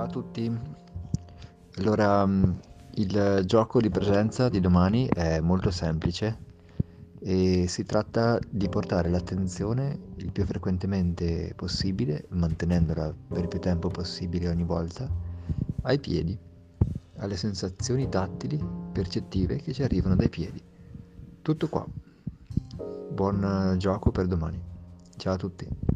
Ciao a tutti. Allora, mm, il gioco di presenza di domani è molto semplice e si tratta di portare l'attenzione il più frequentemente possibile, mantenendola per il più tempo possibile ogni volta, ai piedi, alle sensazioni tattili, percettive che ci arrivano dai piedi. Tutto qua. Buon eh, gioco per domani. Ciao a tutti.